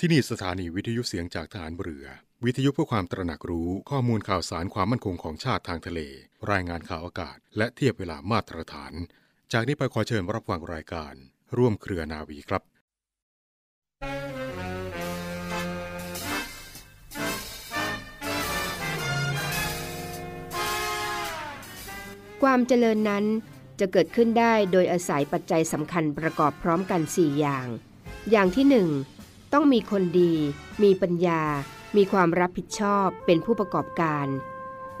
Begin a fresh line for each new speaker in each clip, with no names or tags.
ที่นี่สถานีวิทยุเสียงจากฐานเรือ วิทยุเพื่อความตระหนักรู้ข้อมูลข่าวสารความมั่นคงของชาติทางทะเล รายงานข่าวอากาศ และเทียบเวลามาตรฐาน จากนี้ไปขอเชิญรับฟังรายการ ร่วมเครือนาวีครับ
ความเจริญนั้นจะเกิดขึ้นได้โดยอาศัยปัจจัยสำคัญประกอบพร้อมกัน 4 อย่าง อย่างที่ 1 ต้องมีคนดี มีปัญญา มีความรับผิดชอบเป็นผู้ประกอบการ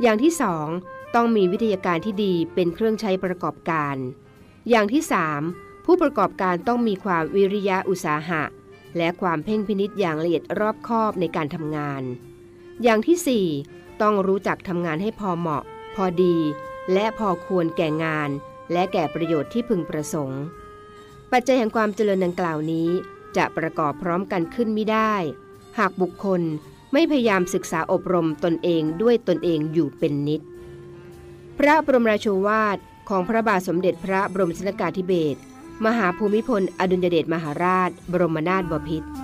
อย่างที่2ต้องมีวิทยาการที่ดีเป็นเครื่องใช้ประกอบการ อย่างที่3ผู้ประกอบการต้องมีความวิริยะอุตสาหะ และความเพ่งพินิษอย่างละเอียดรอบคอบในการทำงาน อย่างที่4ต้องรู้จักทำงานให้พอเหมาะ พอดี และพอควรแก่งาน และแก่ประโยชน์ที่พึงประสงค์ ปัจจัยแห่งความเจริญดังกล่าวนี้ จะประกอบพร้อมกันขึ้นไม่ได้ หากบุคคลไม่พยายามศึกษาอบรมตนเองด้วยตนเองอยู่เป็นนิด พระบรมราโชวาทของพระบาทสมเด็จพระบรมชนกาธิเบศรมหาภูมิพล อดุลยเดชมหาราช บรมนาถบพิตร
ร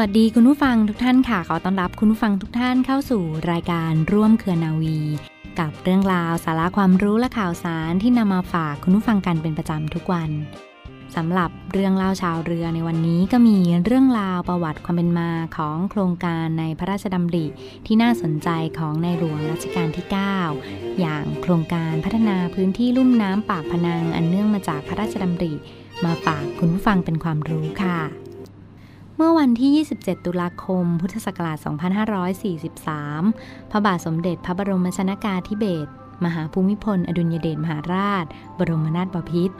วั
สดีคุณผู้ฟังทุกท่านค่ะ ขอต้อนรับคุณผู้ฟังทุกท่านเข้าสู่รายการร่วมเครือนาวี กับเรื่องราวสาระความรู้และข่าวสารที่นำมาฝากคุณผู้ฟังกันเป็นประจำทุกวันสำหรับเรื่องเล่าชาวเรือในวันนี้ก็มีเรื่องราวประวัติความเป็นมาของโครงการในพระราชดำริที่น่าสนใจของในหลวงรัชกาลที่ 9 อย่างโครงการพัฒนาพื้นที่ลุ่มน้ำปากพนังอันเนื่องมาจากพระราชดำริ มาฝากคุณผู้ฟังเป็นความรู้ค่ะ เมื่อวันที่ 27 ตุลาคม พุทธศักราช 2543 พระบาทสมเด็จพระบรมชนากาธิเบศร มหาภูมิพล อดุลยเดชมหาราช บรมนาถบพิตร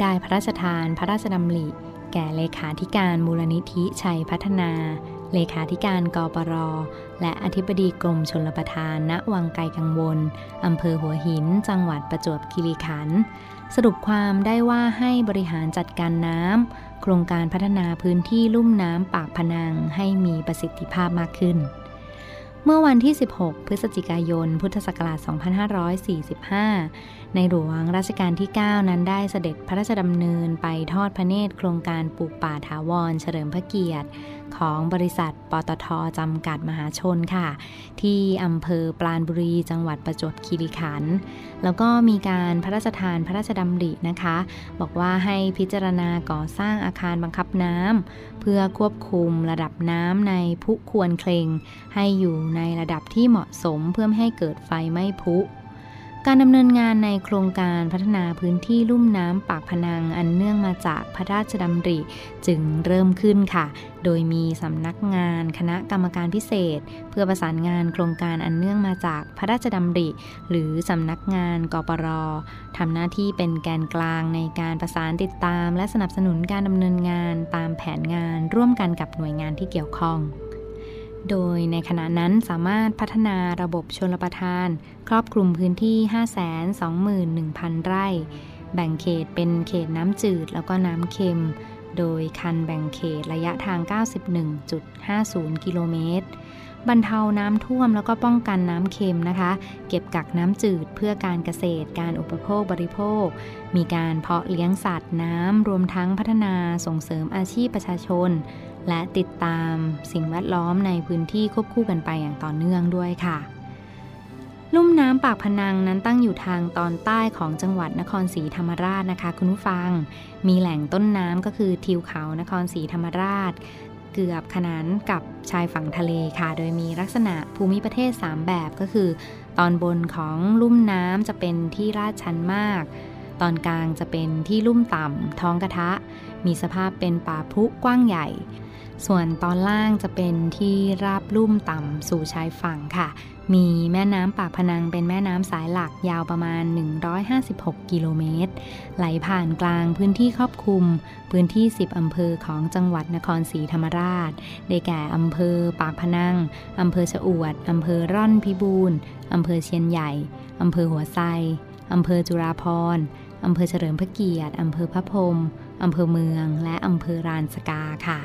ได้พระราชทานพระราชดำริ แก่เลขาธิการมูลนิธิชัยพัฒนา เลขาธิการกปร และอธิบดีกรมชลประทาน ณ วังไกลกังวล อำเภอหัวหิน จังหวัดประจวบคีรีขันธ์ สรุปความได้ว่าให้บริหารจัดการน้ำ โครงการพัฒนาพื้นที่ลุ่มน้ำปากพนังให้มีประสิทธิภาพมากขึ้น เมื่อวันที่ 16 พฤศจิกายน พุทธศักราช 2545 ในหลวงรัชกาลที่ 9 นั้นได้เสด็จพระราชดำเนินไปทอดพระเนตรโครงการปลูกป่าถาวรเฉลิมพระเกียรติ ของบริษัทปตทจำกัดมหาชนค่ะ ที่อำเภอปราณบุรีจังหวัดประจวบคีรีขันธ์แล้วก็มีการพระราชทานพระราชดำรินะคะ บอกว่าให้พิจารณาก่อสร้างอาคารบังคับน้ำเพื่อควบคุมระดับน้ำในพุควรเคลงให้อยู่ในระดับที่เหมาะสมเพื่อไม่ให้เกิดไฟไหม้พุ การดำเนินงานในโครงการพัฒนาพื้นที่ลุ่มน้ำปากพนังอันเนื่องมาจากพระราชดำริจึงเริ่มขึ้นค่ะ โดยมีสำนักงานคณะกรรมการพิเศษ เพื่อประสานงานโครงการอันเนื่องมาจากพระราชดำริ หรือสำนักงานกปรทำหน้าที่เป็นแกนกลางในการประสานติดตาม และสนับสนุนการดำเนินงานตามแผนงานร่วมกันกับหน่วยงานที่เกี่ยวข้อง โดยในขณะนั้นสามารถพัฒนาระบบชลประทาน ครอบคลุมพื้นที่ 521,000 ไร่ แบ่งเขตเป็นเขตน้ำจืดแล้วก็น้ำเค็ม โดยคันแบ่งเขตระยะทาง 91.50 กิโลเมตร บรรเทาน้ำท่วมแล้วก็ป้องกันน้ำเค็มนะคะ เก็บกักน้ำจืดเพื่อการเกษตร การอุปโภคบริโภค มีการเพาะเลี้ยงสัตว์น้ำรวมทั้งพัฒนาส่งเสริมอาชีพประชาชน และติดตามสิ่งแวดล้อมในพื้นที่ควบคู่กันไปอย่างต่อเนื่องด้วยค่ะ ลุ่มน้ำปากพนังนั้นตั้งอยู่ทางตอนใต้ของจังหวัดนครศรีธรรมราชนะคะ คุณผู้ฟัง มีแหล่งต้นน้ำก็คือทิวเขานครศรีธรรมราช เกือบขนานกับชายฝั่งทะเลค่ะ โดยมีลักษณะภูมิประเทศ 3 แบบก็คือ ตอนบนของลุ่มน้ำจะเป็นที่ลาดชันมาก ตอนกลางจะเป็นที่ลุ่มต่ำท้องกระทะ มีสภาพเป็นป่าพุกว้างใหญ่ ส่วนตอนล่างจะเป็นที่ราบลุ่มต่ำสู่ชายฝั่งค่ะ มีแม่น้ำปากพนังเป็นแม่น้ำสายหลักยาวประมาณ 156 กิโลเมตร ไหลผ่านกลางพื้นที่ครอบคลุม พื้นที่ 10 อำเภอของจังหวัดนครศรีธรรมราช ได้แก่อำเภอปากพนังอำเภอชะอวดอำเภอร่อนพิบูรณ์อำเภอเชียนใหญ่อำเภอหัวไซอำเภอจุฬาภรณ์ อำเภอเฉลิมพระเกียรติ อำเภอพระพรมอำเภอเมือง และอำเภอรานสกาค่ะ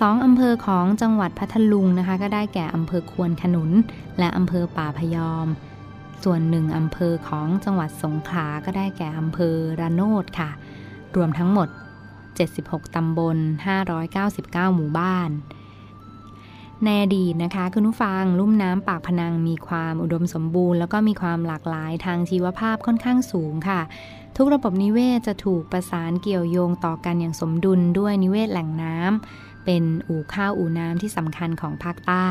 สองอำเภอของจังหวัดพัทลุงนะคะ ก็ได้แก่อำเภอควนขนุน และอำเภอป่าพยอม ส่วนหนึ่งอำเภอของจังหวัดสงขลาก็ได้แก่อำเภอระโนดค่ะ รวมทั้งหมด 76 ตำบล 599 หมู่บ้าน ในอดีตนะคะคุณผู้ฟังลุ่มน้ำปากพนังมีความอุดมสมบูรณ์แล้วก็มีความหลากหลายทางชีวภาพค่อนข้างสูงค่ะ ทุกระบบนิเวศจะถูกประสานเกี่ยวโยงต่อกันอย่างสมดุลด้วยนิเวศแหล่งน้ำเป็นอู่ข้าวอู่น้ำที่สำคัญของภาคใต้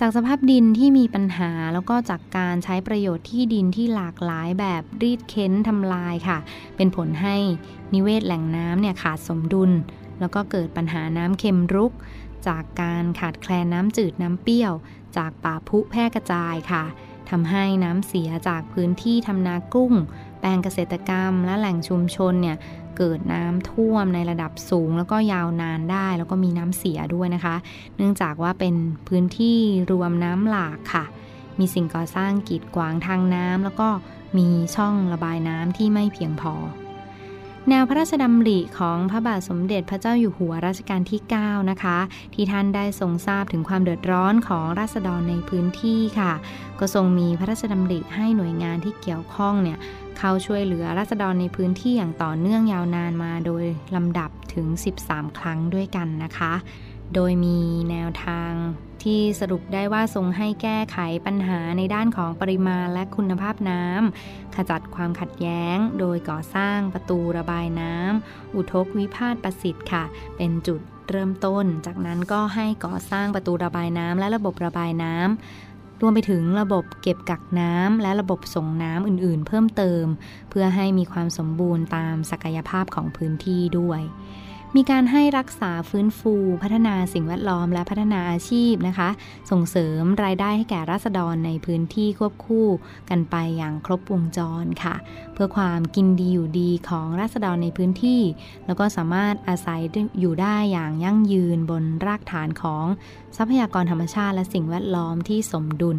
จากสภาพดินที่มีปัญหาแล้วก็จากการใช้ประโยชน์ที่ดินที่หลากหลายแบบรีดเค้นทำลายค่ะ เป็นผลให้นิเวศแหล่งน้ำเนี่ยขาดสมดุล แล้วก็เกิดปัญหาน้ำเค็มรุก จากการขาดแคลนน้ำจืดน้ำเปรี้ยว จากป่าพุแพร่กระจายค่ะทำให้น้ำเสียจากพื้นที่ทำนากุ้ง แปลงเกษตรกรรม และแหล่งชุมชนเนี่ยเกิดน้ำท่วมในระดับสูง แล้วก็ยาวนานได้ แล้วก็มีน้ำเสียด้วยนะคะ เนื่องจากว่าเป็นพื้นที่รวมน้ำหลากค่ะ มีสิ่งก่อสร้างกีดขวางทางน้ำแล้วก็มีช่องระบายน้ำที่ไม่เพียงพอ แนวพระราชดำริของพระบาทสมเด็จพระเจ้าอยู่หัวรัชกาลที่ 9 นะคะ ที่ท่านได้ทรงทราบถึงความเดือดร้อนของราษฎรในพื้นที่ค่ะ ก็ทรงมีพระราชดำริให้หน่วยงานที่เกี่ยวข้องเนี่ยเข้าช่วยเหลือราษฎรในพื้นที่อย่างต่อเนื่องยาวนานมาโดยลำดับถึง 13 ครั้งด้วยกันนะคะ โดยมีแนวทางที่สรุปได้ว่าทรงให้แก้ไขปัญหาในด้านของปริมาณและคุณภาพน้ำขจัดความขัดแย้ง โดยก่อสร้างประตูระบายน้ำอุทกวิพาทประสิทธิ์ค่ะ เป็นจุดเริ่มต้น จากนั้นก็ให้ก่อสร้างประตูระบายน้ำและระบบระบายน้ำรวมไปถึงระบบเก็บกักน้ำและระบบส่งน้ำอื่นๆ เพิ่มเติม เพื่อให้มีความสมบูรณ์ตามศักยภาพของพื้นที่ด้วย มีการให้รักษาฟื้นฟู พัฒนาสิ่งแวดล้อมและพัฒนาอาชีพนะคะ ส่งเสริมรายได้ให้แก่ราษฎรในพื้นที่ควบคู่กันไปอย่างครบวงจรค่ะ เพื่อความกินดีอยู่ดีของราษฎรในพื้นที่ แล้วก็สามารถอาศัยอยู่ได้อย่างยั่งยืนบนรากฐานของทรัพยากรธรรมชาติและสิ่งแวดล้อมที่สมดุล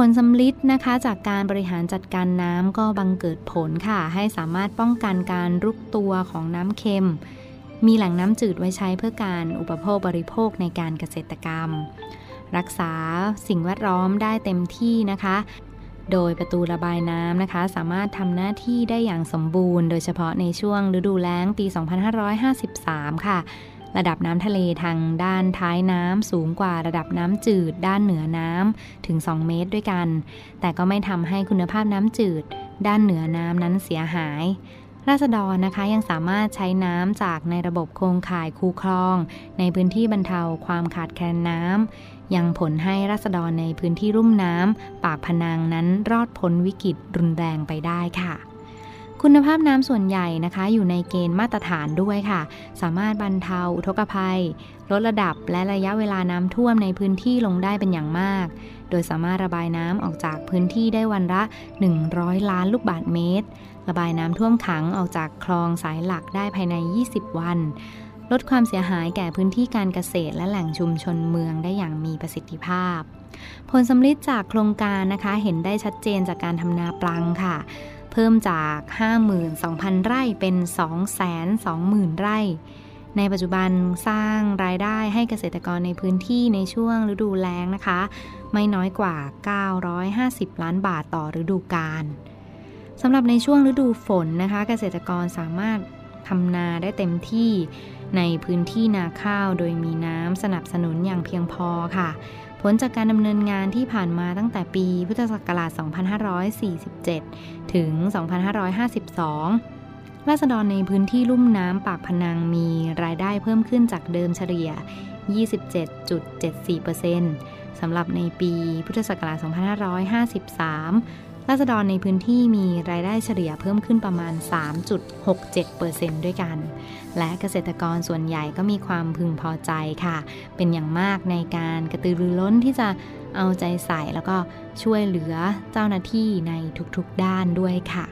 ผลสำลิดนะคะ จากการบริหารจัดการน้ำก็บังเกิดผลค่ะ ให้สามารถป้องกันการรุกตัวของน้ำเค็ม มีแหล่งน้ำจืดไว้ใช้เพื่อการอุปโภคบริโภคในการเกษตรกรรม รักษาสิ่งแวดล้อมได้เต็มที่นะคะ โดยประตูระบายน้ำนะคะ สามารถทำหน้าที่ได้อย่างสมบูรณ์ โดยเฉพาะในช่วงฤดูแล้งปี 2553 ค่ะ ระดับน้ำทะเลทางด้านท้ายน้ำสูงกว่าระดับน้ำจืด ด้านเหนือน้ำถึง 2 เมตรด้วยกัน แต่ก็ไม่ทำให้คุณภาพน้ำจืด ด้านเหนือน้ำนั้นเสียหายราษฎรนะคะยังสามารถใช้น้ำจากในระบบโครงข่ายคูคลอง ในพื้นที่บรรเทาความขาดแคลนน้ำยังผลให้ราษฎรในพื้นที่รุ่มน้ำปากพนังนั้นรอดพ้นวิกฤตรุนแรงไปได้ค่ะ คุณภาพน้ำส่วนใหญ่นะคะ อยู่ในเกณฑ์มาตรฐานด้วยค่ะ สามารถบรรเทาอุทกภัย ลดระดับและระยะเวลาน้ำท่วมในพื้นที่ลงได้เป็นอย่างมาก โดยสามารถระบายน้ำออกจากพื้นที่ได้วันละ 100 ล้านลูกบาศก์เมตร ระบายน้ำท่วมขังออกจากคลองสายหลักได้ภายใน 20 วัน ลดความเสียหายแก่พื้นที่การเกษตรและแหล่งชุมชนเมืองได้อย่างมีประสิทธิภาพ ผลสำลิดจากโครงการนะคะเห็นได้ชัดเจนจากการทำนาปลังค่ะ พิ่มจาก 52,000 ไร่เป็น 220,000 ไร่ ในปัจจุบันสร้างรายได้ให้เกษตรกรในพื้นที่ในช่วงฤดูแล้งนะคะ ไม่น้อยกว่า 950 ล้านบาทต่อฤดูกาลสำหรับในช่วงฤดูฝนนะคะ เกษตรกรสามารถทำนาได้เต็มที่ในพื้นที่นาข้าวโดยมีน้ำสนับสนุนอย่างเพียงพอค่ะ ผลจากการดำเนินงานที่ผ่านมาตั้งแต่ปีพุทธศักราช 2547 ถึง 2552ราษฎรในพื้นที่ลุ่มน้ำปากพนังมีรายได้เพิ่มขึ้นจากเดิมเฉลี่ย 27.74%สำหรับในปีพุทธศักราช 2553
ราษฎรในพื้นที่มีรายได้เฉลี่ยเพิ่มขึ้นประมาณ 3.67%ด้วยกัน และเกษตรกรส่วนใหญ่ก็มีความพึงพอใจค่ะ เป็นอย่างมากในการกระตือรือร้นที่จะเอาใจใส่แล้วก็ช่วยเหลือเจ้าหน้าที่ในทุกๆด้านด้วยค่ะ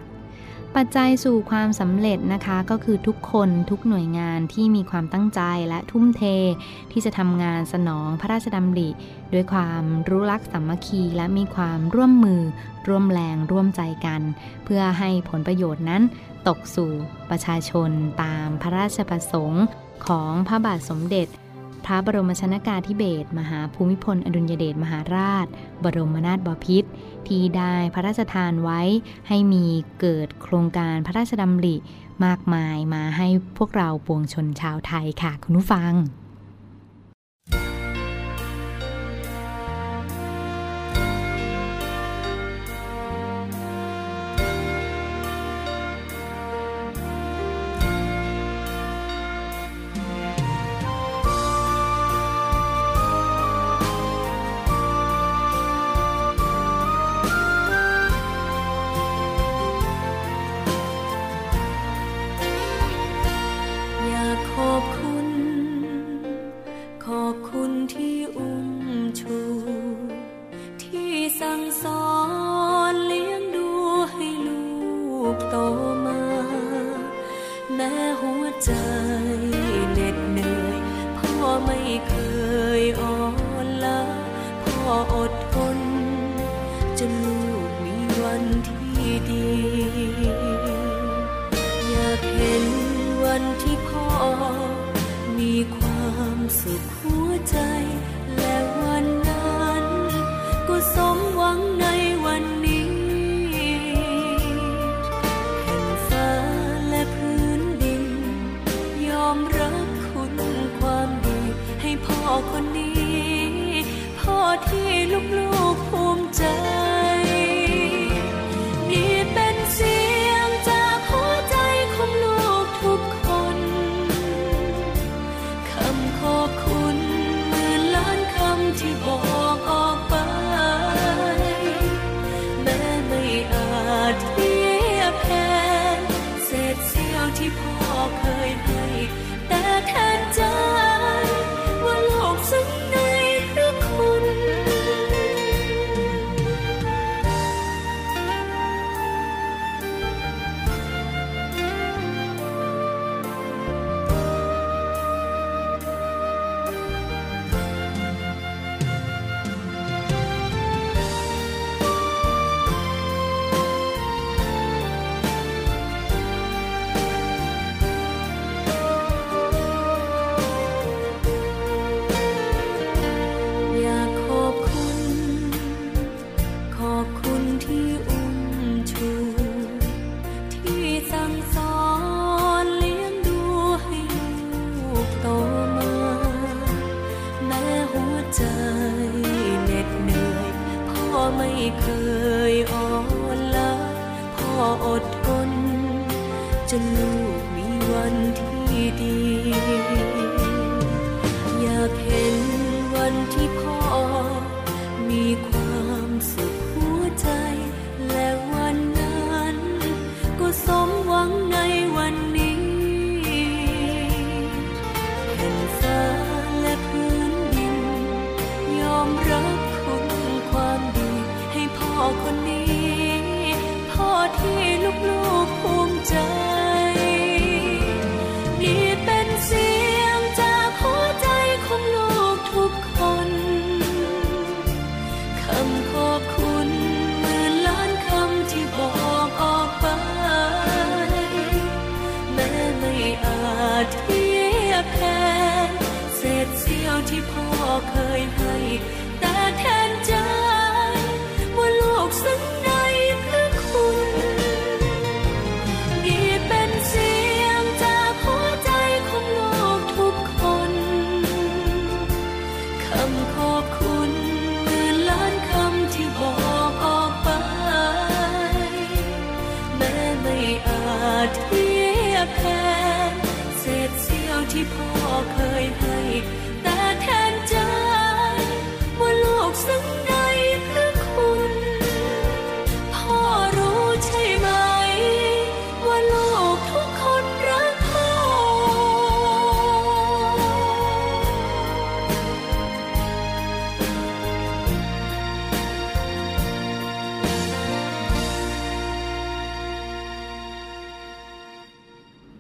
ปัจจัยสู่ความสำเร็จนะคะก็คือทุกคนทุกหน่วยงานที่มีความตั้งใจและทุ่มเท ที่จะทำงานสนองพระราชดำริด้วยความรู้รักสามัคคี และมีความร่วมมือ ร่วมแรงร่วมใจกัน เพื่อให้ผลประโยชน์นั้น ตกสู่ประชาชนตามพระราชประสงค์ของพระบาทสมเด็จ พระบรมชนากาธิเบศมหาภูมิพล อดุลยเดชมหาราช บรมนาถบพิตรที่ได้พระราชทานไว้ให้มีเกิดโครงการพระราชดำริมากมายมาให้พวกเราปวงชนชาวไทยค่ะคุณผู้ฟัง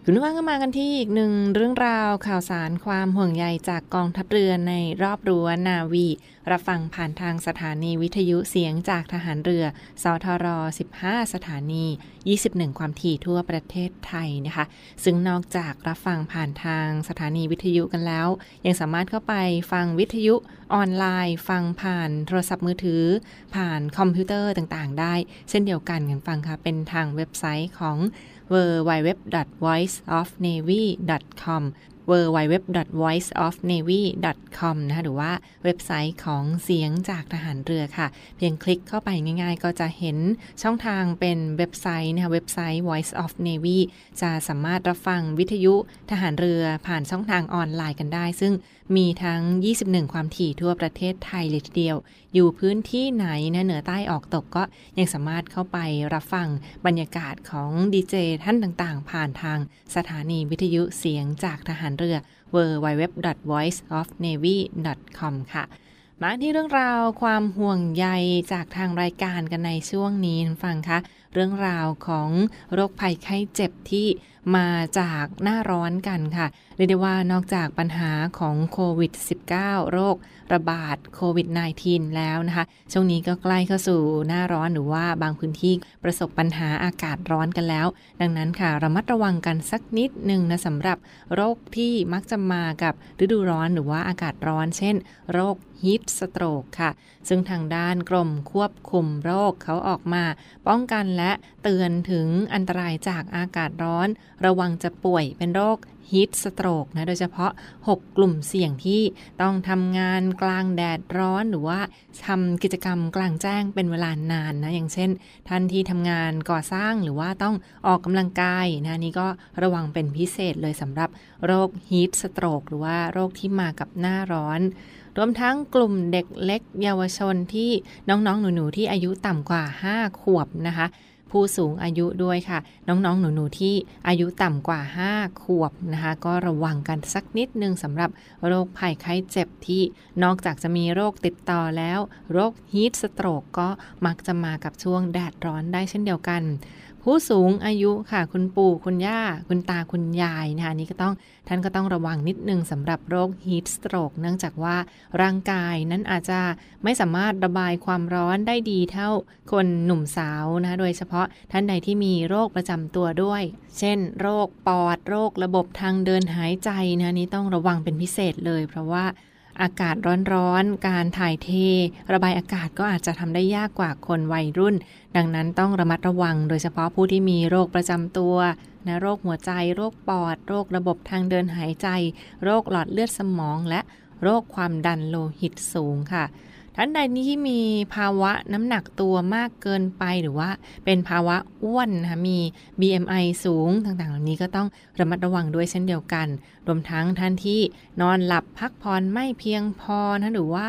คุณผู้ฟังก็มากันที่อีกหนึ่งเรื่องราวข่าวสารความห่วงใยจากกองทัพเรือในรอบรั้วนาวี รับฟังผ่านทางสถานีวิทยุเสียงจากทหารเรือ สทร 15 สถานี 21 ความถี่ทั่วประเทศไทยนะคะ ซึ่งนอกจากรับฟังผ่านทางสถานีวิทยุกันแล้ว ยังสามารถเข้าไปฟังวิทยุออนไลน์ ฟังผ่านโทรศัพท์มือถือ ผ่านคอมพิวเตอร์ต่างๆ ได้ เช่นเดียวกันกันฟังค่ะเป็นทางเว็บไซต์ของ www.voiceofnavy.com www.voiceofnavy.com นะคะหรือว่าเว็บไซต์ของเสียงจากทหารเรือค่ะ เพียงคลิกเข้าไปง่ายๆ ก็จะเห็นช่องทางเป็นเว็บไซต์นะคะเว็บไซต์ Voice of Navy จะสามารถรับฟังวิทยุทหารเรือผ่านช่องทางออนไลน์กันได้ ซึ่งมีทั้ง 21 ความถี่ทั่วประเทศไทยเลยทีเดียว อยู่พื้นที่ไหนนะเหนือใต้ออกตกก็ยังสามารถเข้าไปรับฟังบรรยากาศของดีเจท่านต่างๆ ผ่านทางสถานีวิทยุเสียงจากทหารเรือ www.voiceofnavy.com ค่ะมาที่เรื่องราวความห่วงใยจากทางรายการกันในช่วงนี้ฟังคะ เรื่องราวของโรคภัยไข้เจ็บที่ มาจากหน้าร้อนกันค่ะ เรียกได้ว่านอกจากปัญหาของโควิด -19 โรคระบาดโควิด -19 แล้วนะคะ ช่วงนี้ก็ใกล้เข้าสู่หน้าร้อนหรือว่าบางพื้นที่ประสบปัญหาอากาศร้อนกันแล้ว ดังนั้นค่ะระมัดระวังกันสักนิดหนึ่งนะสำหรับโรคที่มักจะมากับฤดูร้อนหรือว่าอากาศร้อน เช่น โรคฮีทสโตรกค่ะ ซึ่งทางด้านกรมควบคุมโรคเขาออกมา ป้องกันและเตือนถึงอันตรายจากอากาศร้อนระวังจะป่วยเป็นโรคฮีทสโตรกนะโดยเฉพาะ 6 กลุ่มเสี่ยงที่ต้องทำงานกลางแดดร้อนหรือว่าทำกิจกรรมกลางแจ้งเป็นเวลานานนะ อย่างเช่น ท่านที่ทำงานก่อสร้างหรือว่าต้องออกกำลังกายนะนี่ก็ระวังเป็นพิเศษเลยสำหรับโรคฮีทสโตรกหรือว่าโรคที่มากับหน้าร้อนรวมทั้งกลุ่มเด็กเล็กเยาวชนที่น้องๆ หนู ๆ ที่อายุต่ำกว่า 5 ขวบนะคะ ผู้สูงอายุด้วยค่ะ น้องๆ หนูๆ ที่อายุต่ำกว่า 5 ขวบนะคะ ก็ระวังกันสักนิดนึงสำหรับโรคภัยไข้เจ็บที่นอกจากจะมีโรคติดต่อแล้ว โรคฮีทสโตรกก็มักจะมากับช่วงแดดร้อนได้เช่นเดียวกัน ผู้สูงอายุค่ะ คุณปู่คุณย่า คุณตาคุณยายนะคะนี้ก็ต้องท่านก็ต้องระวังนิดนึงสำหรับโรคฮีทสโตรกเนื่องจากว่าร่างกายนั้นอาจจะไม่สามารถระบายความร้อนได้ดีเท่าคนหนุ่มสาวนะโดยเฉพาะท่านใดที่มีโรคประจำตัวด้วย เช่น โรคปอด โรคระบบทางเดินหายใจนะนี้ต้องระวังเป็นพิเศษเลย เพราะว่า อากาศร้อนๆ การถ่ายเท ระบายอากาศก็อาจจะทำได้ยากกว่าคนวัยรุ่น ดังนั้นต้องระมัดระวัง โดยเฉพาะผู้ที่มีโรคประจำตัวนะโรคหัวใจ โรคปอด โรคระบบทางเดินหายใจ โรคหลอดเลือดสมอง และโรคความดันโลหิตสูงค่ะ ท่านใดนี้ที่มีภาวะน้ำหนักตัวมากเกินไปหรือว่าเป็นภาวะอ้วนนะคะมี BMI สูงต่างๆ เหล่านี้ก็ต้องระมัดระวังด้วยเช่นเดียวกัน รวมทั้งท่านที่นอนหลับพักผ่อนไม่เพียงพอนะหรือว่า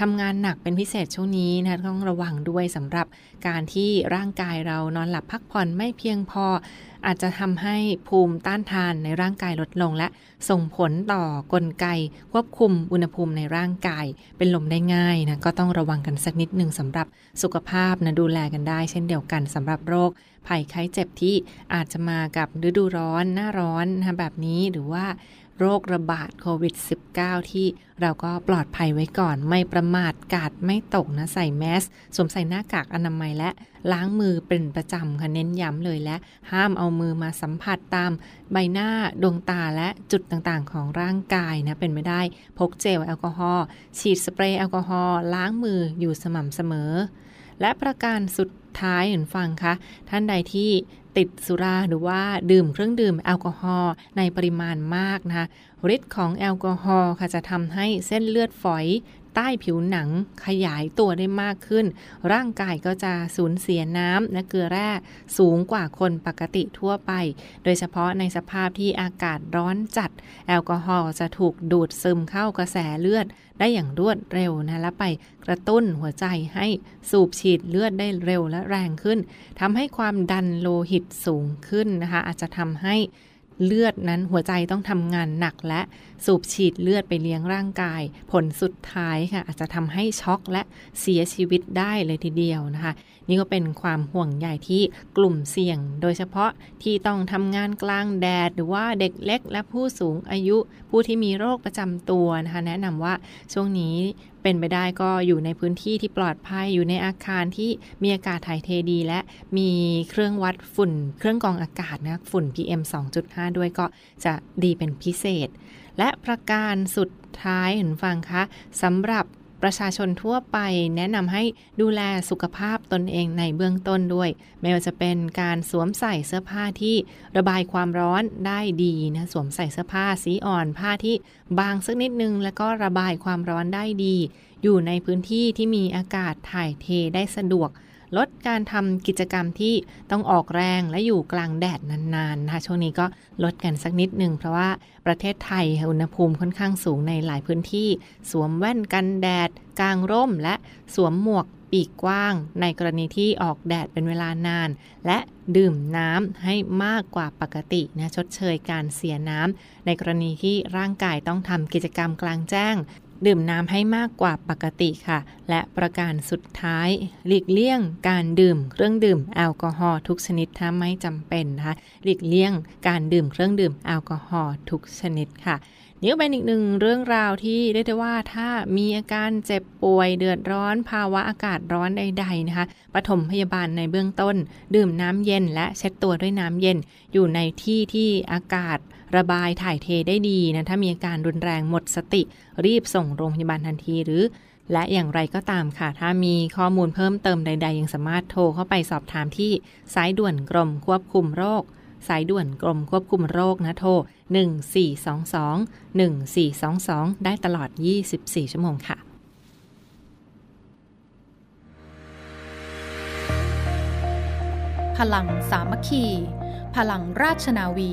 ทำงานหนักเป็นพิเศษช่วงนี้นะต้องระวังด้วยสำหรับการที่ร่างกายเรานอนหลับพักผ่อนไม่เพียงพอ อาจจะทำให้ภูมิต้านทานในร่างกายลดลง และส่งผลต่อกลไกควบคุมอุณหภูมิในร่างกาย เป็นลมได้ง่ายนะก็ต้องระวังกันสักนิดหนึ่งสำหรับสุขภาพนะดูแลกันได้ เช่นเดียวกันสำหรับโรค ภัยไข้เจ็บที่อาจจะมากับฤดูร้อนหน้าร้อนนะแบบนี้หรือว่าโรคระบาดโควิด -19 ที่เราก็ปลอดภัยไว้ก่อน ไม่ประมาทกาดไม่ตกนะใส่แมสสวมใส่หน้ากากอนามัยและล้างมือเป็นประจำค่ะเน้นย้ำเลยและห้ามเอามือมาสัมผัสตามใบหน้าดวงตาและจุดต่างๆ ของร่างกายนะเป็นไม่ได้ พกเจลแอลกอฮอล์ฉีดสเปรย์แอลกอฮอล์ล้างมืออยู่สม่ำเสมอ และประการสุด ท้ายเห็นฟังคะท่านใดที่ติดสุราหรือว่าดื่มเครื่องดื่มแอลกอฮอล์ในปริมาณมากนะคะฤทธิ์ของแอลกอฮอล์ค่ะจะทำให้เส้นเลือดฝอย ใต้ผิวหนังขยายตัวได้มากขึ้น ร่างกายก็จะสูญเสียน้ำและเกลือแร่สูงกว่าคนปกติทั่วไป โดยเฉพาะในสภาพที่อากาศร้อนจัด แอลกอฮอล์จะถูกดูดซึมเข้ากระแสเลือด ได้อย่างรวดเร็วนะและไปกระตุ้นหัวใจให้สูบฉีดเลือดได้เร็วและแรงขึ้นทำให้ความดันโลหิตสูงขึ้นนะคะอาจจะทำให้ เลือดนั้นหัวใจต้องทำงานหนักและสูบฉีดเลือดไปเลี้ยงร่างกาย ผลสุดท้ายค่ะ อาจจะทำให้ช็อกและเสียชีวิตได้เลยทีเดียวนะคะ นี่ก็เป็นความห่วงใหญ่ที่กลุ่มเสี่ยง โดยเฉพาะที่ต้องทำงานกลางแดด หรือว่าเด็กเล็กและผู้สูงอายุ ผู้ที่มีโรคประจำตัวนะคะ แนะนำว่าช่วงนี้ เป็นไปได้ก็อยู่ในพื้นที่ที่ปลอดภัยอยู่ในอาคารที่มีอากาศถ่ายเทดี และมีเครื่องวัดฝุ่น เครื่องกรองอากาศนะฝุ่น PM 2.5 ด้วยก็จะดีเป็นพิเศษ และประการสุดท้ายเห็นฟังคะสำหรับ ประชาชนทั่วไปแนะนำให้ดูแลสุขภาพตนเองในเบื้องต้นด้วย ไม่ว่าจะเป็นการสวมใส่เสื้อผ้าที่ระบายความร้อนได้ดีนะสวมใส่เสื้อผ้าสีอ่อนผ้าที่บางสักนิดนึง แล้วก็ระบายความร้อนได้ดี อยู่ในพื้นที่ที่มีอากาศถ่ายเทได้สะดวก ลดการทำกิจกรรมที่ต้องออกแรงและอยู่กลางแดดนานๆนะคะช่วงนี้ก็ลดกันสักนิดหนึ่งเพราะว่าประเทศไทยอุณหภูมิค่อนข้างสูงในหลายพื้นที่ สวมแว่นกันแดด กลางร่ม และสวมหมวกปีกกว้าง ในกรณีที่ออกแดดเป็นเวลานาน และดื่มน้ำให้มากกว่าปกตินะชดเชยการเสียน้ำในกรณีที่ร่างกายต้องทำกิจกรรมกลางแจ้ง ดื่มน้ำให้มากกว่าปกติค่ะ และประการสุดท้าย หลีกเลี่ยงการดื่มเครื่องดื่มแอลกอฮอล์ทุกชนิดถ้าไม่จำเป็นนะคะหลีกเลี่ยงการดื่มเครื่องดื่มแอลกอฮอล์ทุกชนิดค่ะนี่ก็เป็นอีกหนึ่งเรื่องราวที่เรียกได้ว่าถ้ามีอาการเจ็บป่วยเดือดร้อนภาวะอากาศร้อนใด ๆนะคะปฐมพยาบาลในเบื้องต้น ดื่มน้ำเย็นและเช็ดตัวด้วยน้ำเย็น อยู่ในที่ที่อากาศ ระบายถ่ายเทได้ดีนะถ้ามีอาการรุนแรงหมดสติ รีบส่งโรงพยาบาลทันทีหรือ และอย่างไรก็ตามค่ะ ถ้ามีข้อมูลเพิ่มเติมใด ๆ ยังสามารถโทรเข้าไปสอบถามที่สายด่วนกรมควบคุมโรคสายด่วนกรมควบคุมโรคนะโทร 1422 1422 ได้ตลอด 24 ชั่วโมงค่ะ
พลังสามัคคี พลังราชนาวี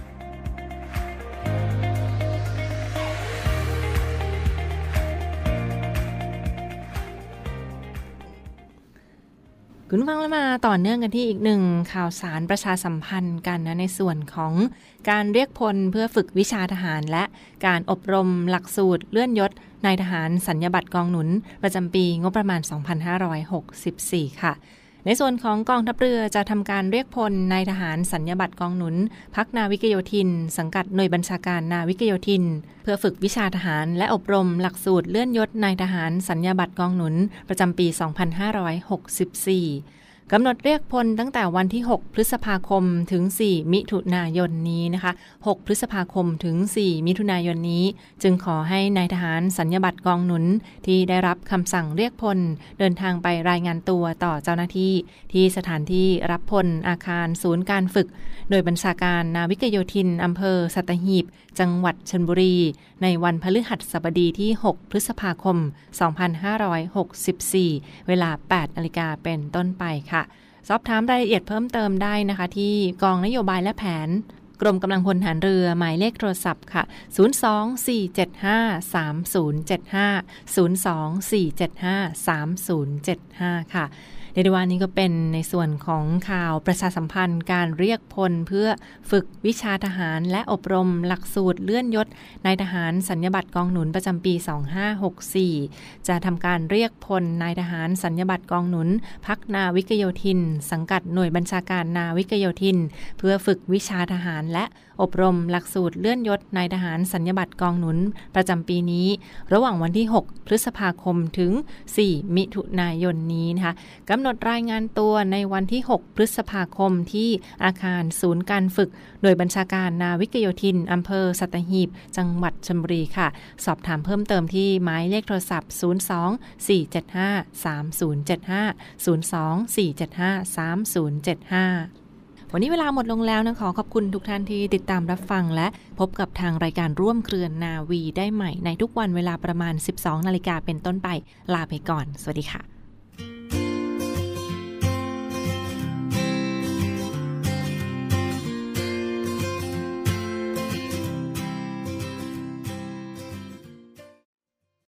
คุณฟังแล้วมาต่อเนื่องกันที่อีกหนึ่งข่าวสารประชาสัมพันธ์กันนะในส่วนของการเรียกพลเพื่อฝึกวิชาทหาร และการอบรมหลักสูตรเลื่อนยศนายทหารสัญญบัตรกองหนุน ประจำปีงบประมาณ 2564 ค่ะ ในส่วนของกองทัพเรือจะทำการเรียกพลนายทหารสัญญบัตรกองหนุน พักนาวิกโยธิน สังกัดหน่วยบัญชาการนาวิกโยธิน เพื่อฝึกวิชาทหารและอบรมหลักสูตรเลื่อนยศนายทหารสัญญบัตรกองหนุน ประจำปี 2564 กำหนดเรียกพลตั้งแต่วันที่ 6 พฤษภาคมถึง 4 มิถุนายนนี้นะคะ 6 พฤษภาคมถึง 4 มิถุนายนนี้ จึงขอให้นายทหารสัญญบัตรกองหนุนที่ได้รับคำสั่งเรียกพลเดินทางไปรายงานตัวต่อเจ้าหน้าที่ ที่สถานที่รับพลอาคารศูนย์การฝึก โดยบัญชาการนาวิกโยธินอำเภอสัตหีบ จังหวัดชนบุรี ในวันพฤหัสบดีที่ 6 พฤษภาคม 2564 เวลา 8นาฬิกาเป็นต้นไปค่ะสอบถามรายละเอียดเพิ่มเติมได้นะคะ ที่กองนโยบายและแผน กรมกำลังพลฐานเรือหมายเลขโทรศัพท์ค่ะ 024753075ค่ะ เดยววันนี้ก็เป็นในส่วนของข่าวประชาสัมพันธ์การเรียกพลเพื่อฝึกวิชาทหารและอบรมหลักสูตรเลื่อนยศนายทหารสัญญบัตรกองหนุนประจำปี 2564 จะทำการเรียกพลนายทหารสัญญบัตรกองหนุน พักนาวิกโยธิน สังกัดหน่วยบัญชาการนาวิกโยธิน เพื่อฝึกวิชาทหารและ อบรมหลักสูตรเลื่อนยศนายทหารสัญญบัตรกองหนุนประจำปีนี้ ระหว่างวันที่ 6 พฤษภาคมถึง 4 มิถุนายนนี้นะคะกำหนดรายงานตัวในวันที่ 6 พฤษภาคมที่อาคารศูนย์การฝึก โดยบัญชาการนาวิกโยธินอำเภอสัตหีบ จังหวัดชลบุรีค่ะ สอบถามเพิ่มเติมที่หมายเลขโทรศัพท์ 02 475 วันนี้เวลาหมดลงแล้วนะขอขอบคุณทุกท่านที่ติดตามรับฟังและพบกับทางรายการร่วมเครือนาวีได้ใหม่ ในทุกวันเวลาประมาณ 12 นาฬิกาเป็นต้นไปลาไปก่อน สวัสดีค่ะ